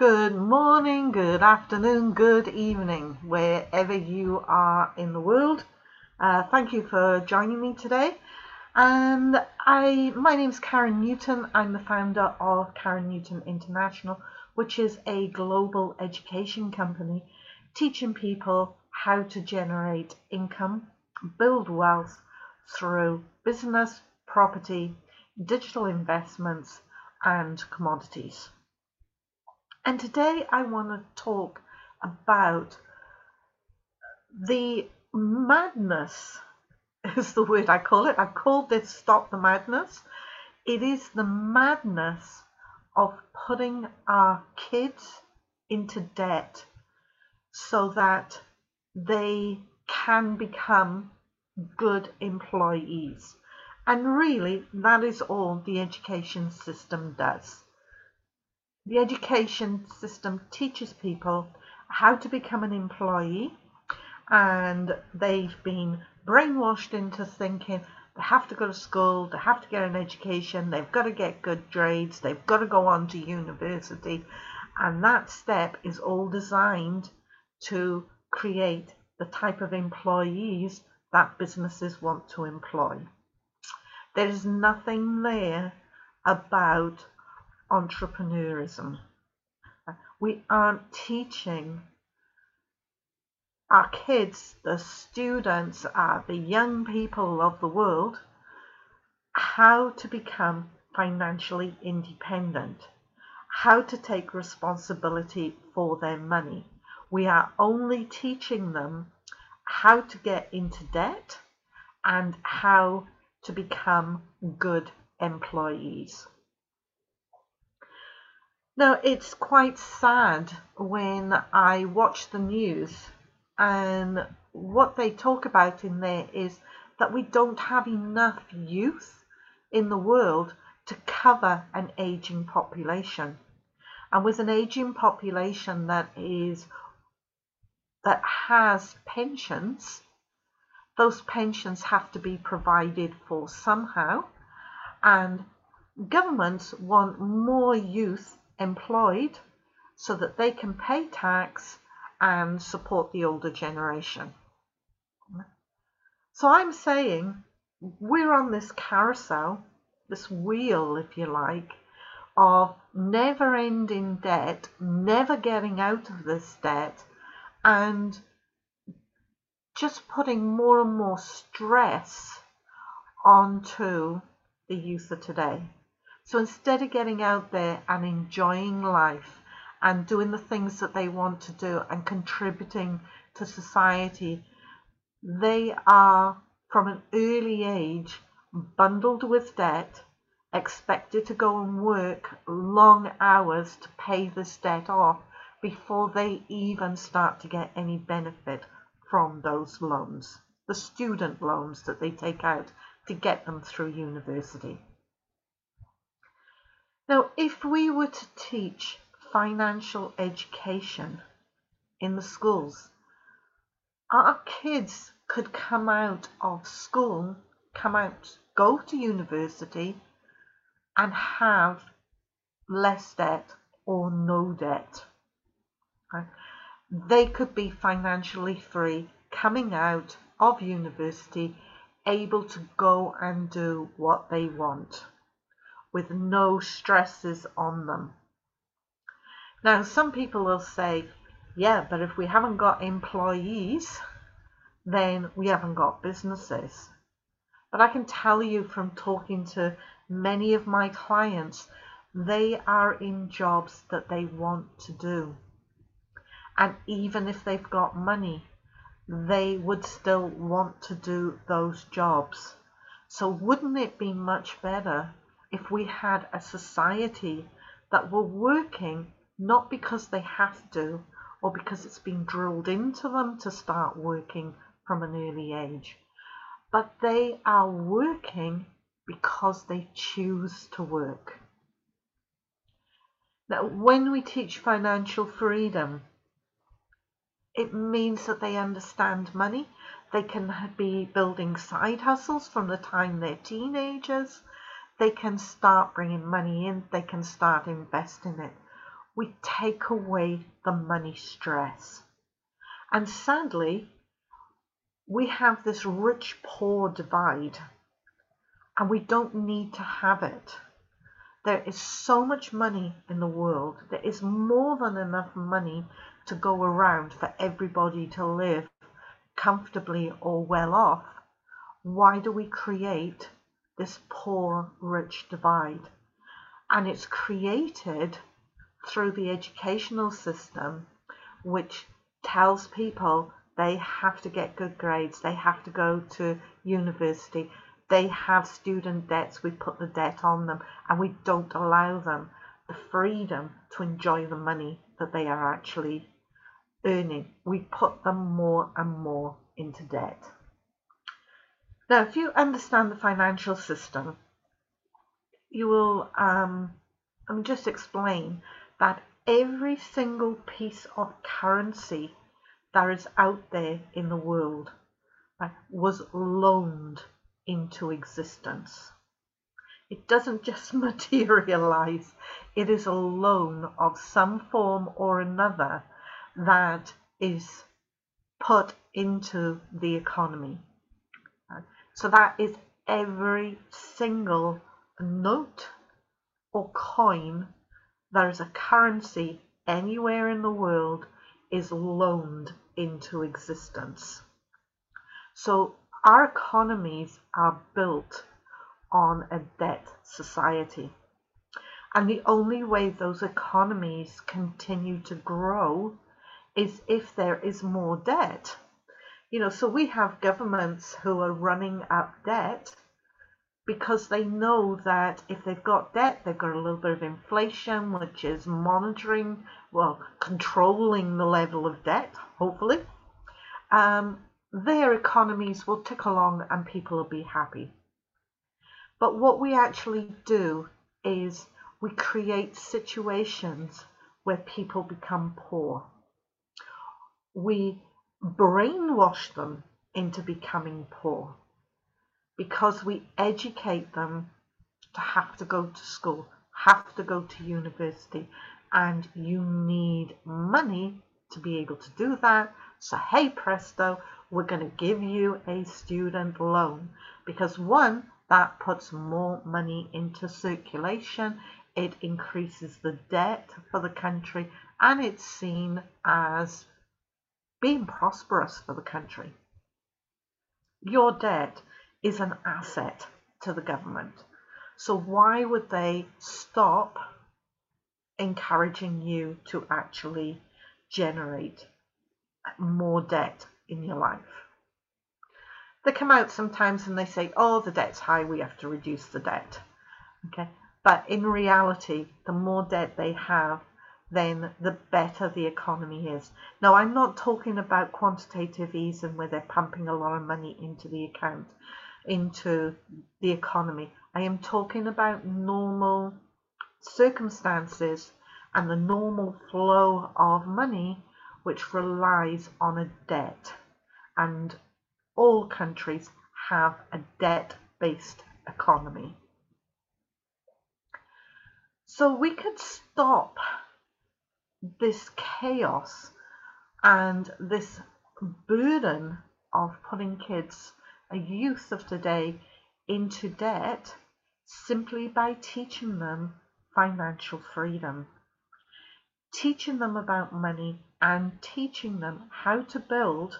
Good morning, good afternoon, good evening, wherever you are in the world. Uh, thank you for joining me today. And I, my name is Karen Newton. I'm the founder of Karen Newton International, which is a global education company teaching people how to generate income, build wealth through business, property, digital investments, and commodities. And today I want to talk about the madness is the word I call it. I called this Stop the Madness. It is the madness of putting our kids into debt so that they can become good employees. And really, that is all the education system does. The education system teaches people how to become an employee, and they've been brainwashed into thinking they have to go to school, they have to get an education, they've got to get good grades, they've got to go on to university, and that step is all designed to create the type of employees that businesses want to employ. There is nothing there about entrepreneurism. We aren't teaching our kids, the students, uh, the young people of the world, how to become financially independent, how to take responsibility for their money. We are only teaching them how to get into debt and how to become good employees. Now, it's quite sad when I watch the news and what they talk about in there is that we don't have enough youth in the world to cover an aging population. And with an aging population that is that has pensions, those pensions have to be provided for somehow, and governments want more youth employed so that they can pay tax and support the older generation. So I'm saying we're on this carousel, this wheel, if you like, of never ending debt, never getting out of this debt, and just putting more and more stress onto the youth of today. So instead of getting out there and enjoying life and doing the things that they want to do and contributing to society, they are from an early age bundled with debt, expected to go and work long hours to pay this debt off before they even start to get any benefit from those loans, the student loans that they take out to get them through university. Now, if we were to teach financial education in the schools, our kids could come out of school, come out, go to university, and have less debt or no debt. They could be financially free coming out of university, able to go and do what they want with no stresses on them. Now, some people will say, yeah, but if we haven't got employees, then we haven't got businesses. But I can tell you from talking to many of my clients, they are in jobs that they want to do. And even if they've got money, they would still want to do those jobs. So wouldn't it be much better if we had a society that were working not because they have to or because it's been drilled into them to start working from an early age, but they are working because they choose to work. Now, when we teach financial freedom, it means that they understand money. They can be building side hustles from the time they're teenagers they can start bringing money in, they can start investing it. we take away the money stress. And sadly, we have this rich poor divide, and we don't need to have it. There is so much money in the world, there is more than enough money to go around for everybody to live comfortably or well off. Why do we create this poor rich divide? And it's created through the educational system, which tells people they have to get good grades, they have to go to university, they have student debts, we put the debt on them, and we don't allow them the freedom to enjoy the money that they are actually earning. We put them more and more into debt. Now, if you understand the financial system, you will um, me just explain that every single piece of currency that is out there in the world right, was loaned into existence. It doesn't just materialize, it is a loan of some form or another that is put into the economy. So that is every single note or coin that is a currency anywhere in the world is loaned into existence. So our economies are built on a debt society. And the only way those economies continue to grow is if there is more debt. You know, so we have governments who are running up debt because they know that if they've got debt, they've got a little bit of inflation, which is monitoring, well, controlling the level of debt, hopefully. Um, their economies will tick along and people will be happy. But what we actually do is we create situations where people become poor. We brainwash them into becoming poor because we educate them to have to go to school, have to go to university, and you need money to be able to do that. So, hey presto, we're going to give you a student loan because one, that puts more money into circulation, it increases the debt for the country, and it's seen as being prosperous for the country. Your debt is an asset to the government. So why would they stop encouraging you to actually generate more debt in your life? They come out sometimes and they say, oh, the debt's high, we have to reduce the debt. Okay, but in reality, the more debt they have, then the better the economy is. Now, I'm not talking about quantitative easing where they're pumping a lot of money into the account into the economy. I am talking about normal circumstances and the normal flow of money which relies on a debt. And all countries have a debt based economy. So we could stop this chaos and this burden of putting kids a youth of today into debt simply by teaching them financial freedom, teaching them about money and teaching them how to build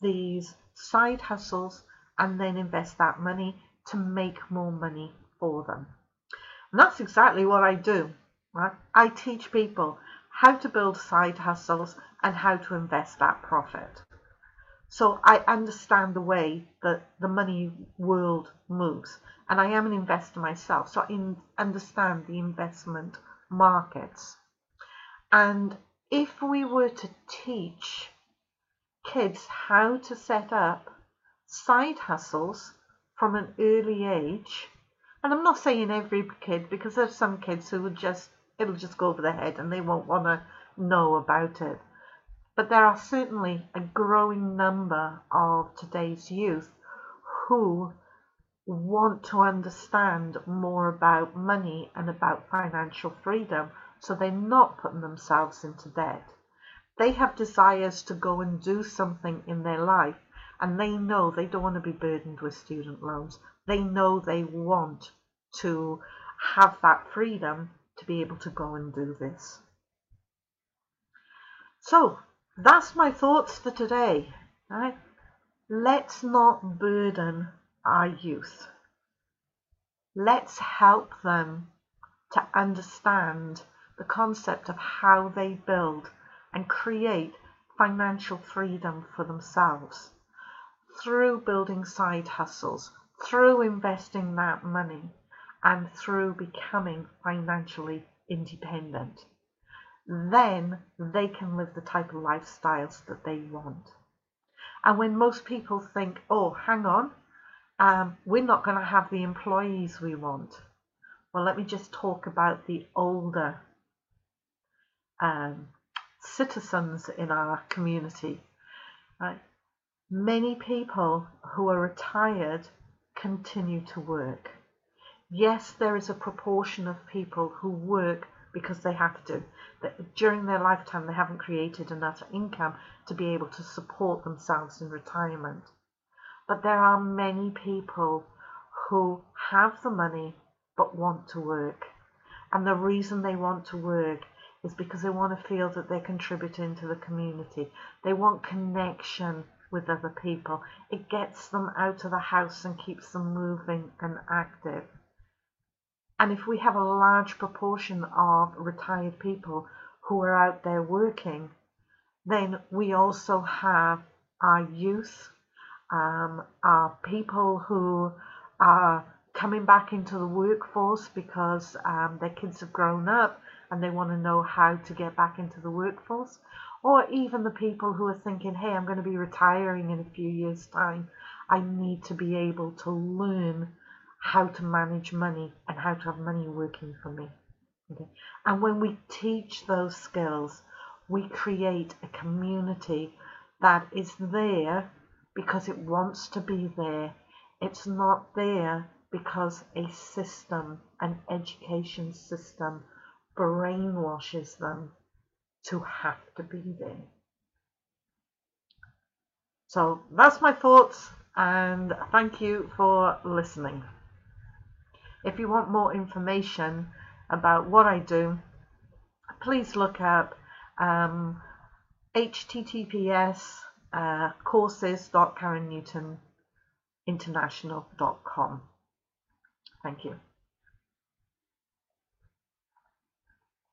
these side hustles and then invest that money to make more money for them. And that's exactly what I do. Right? I teach people how to build side hustles and how to invest that profit. So I understand the way that the money world moves. And I am an investor myself, so I understand the investment markets. And if we were to teach kids how to set up side hustles from an early age, and I'm not saying every kid because there's some kids who would just it'll just go over their head and they won't want to know about it. But there are certainly a growing number of today's youth who want to understand more about money and about financial freedom so they're not putting themselves into debt. They have desires to go and do something in their life, and they know they don't want to be burdened with student loans. They know they want to have that freedom to be able to go and do this. So that's my thoughts for today. Right? Let's not burden our youth. Let's help them to understand the concept of how they build and create financial freedom for themselves through building side hustles, through investing that money, and through becoming financially independent. Then they can live the type of lifestyles that they want. And when most people think, oh, hang on, um, we're not going to have the employees we want. Well, let me just talk about the older um, citizens in our community. Right? Many people who are retired continue to work. Yes, there is a proportion of people who work because they have to. That during their lifetime, they haven't created enough income to be able to support themselves in retirement. But there are many people who have the money but want to work. And the reason they want to work is because they want to feel that they're contributing to the community. They want connection with other people. It gets them out of the house and keeps them moving and active. And if we have a large proportion of retired people who are out there working, then we also have our youth, um, our people who are coming back into the workforce because um, their kids have grown up and they want to know how to get back into the workforce, or even the people who are thinking, hey, I'm going to be retiring in a few years' time. I need to be able to learn how to manage money and how to have money working for me. Okay? And when we teach those skills, we create a community that is there because it wants to be there. It's not there because a system, an education system, brainwashes them to have to be there. So that's my thoughts, and thank you for listening. If you want more information about what I do, please look up um, https uh, courses.karennewtoninternational.com. Thank you.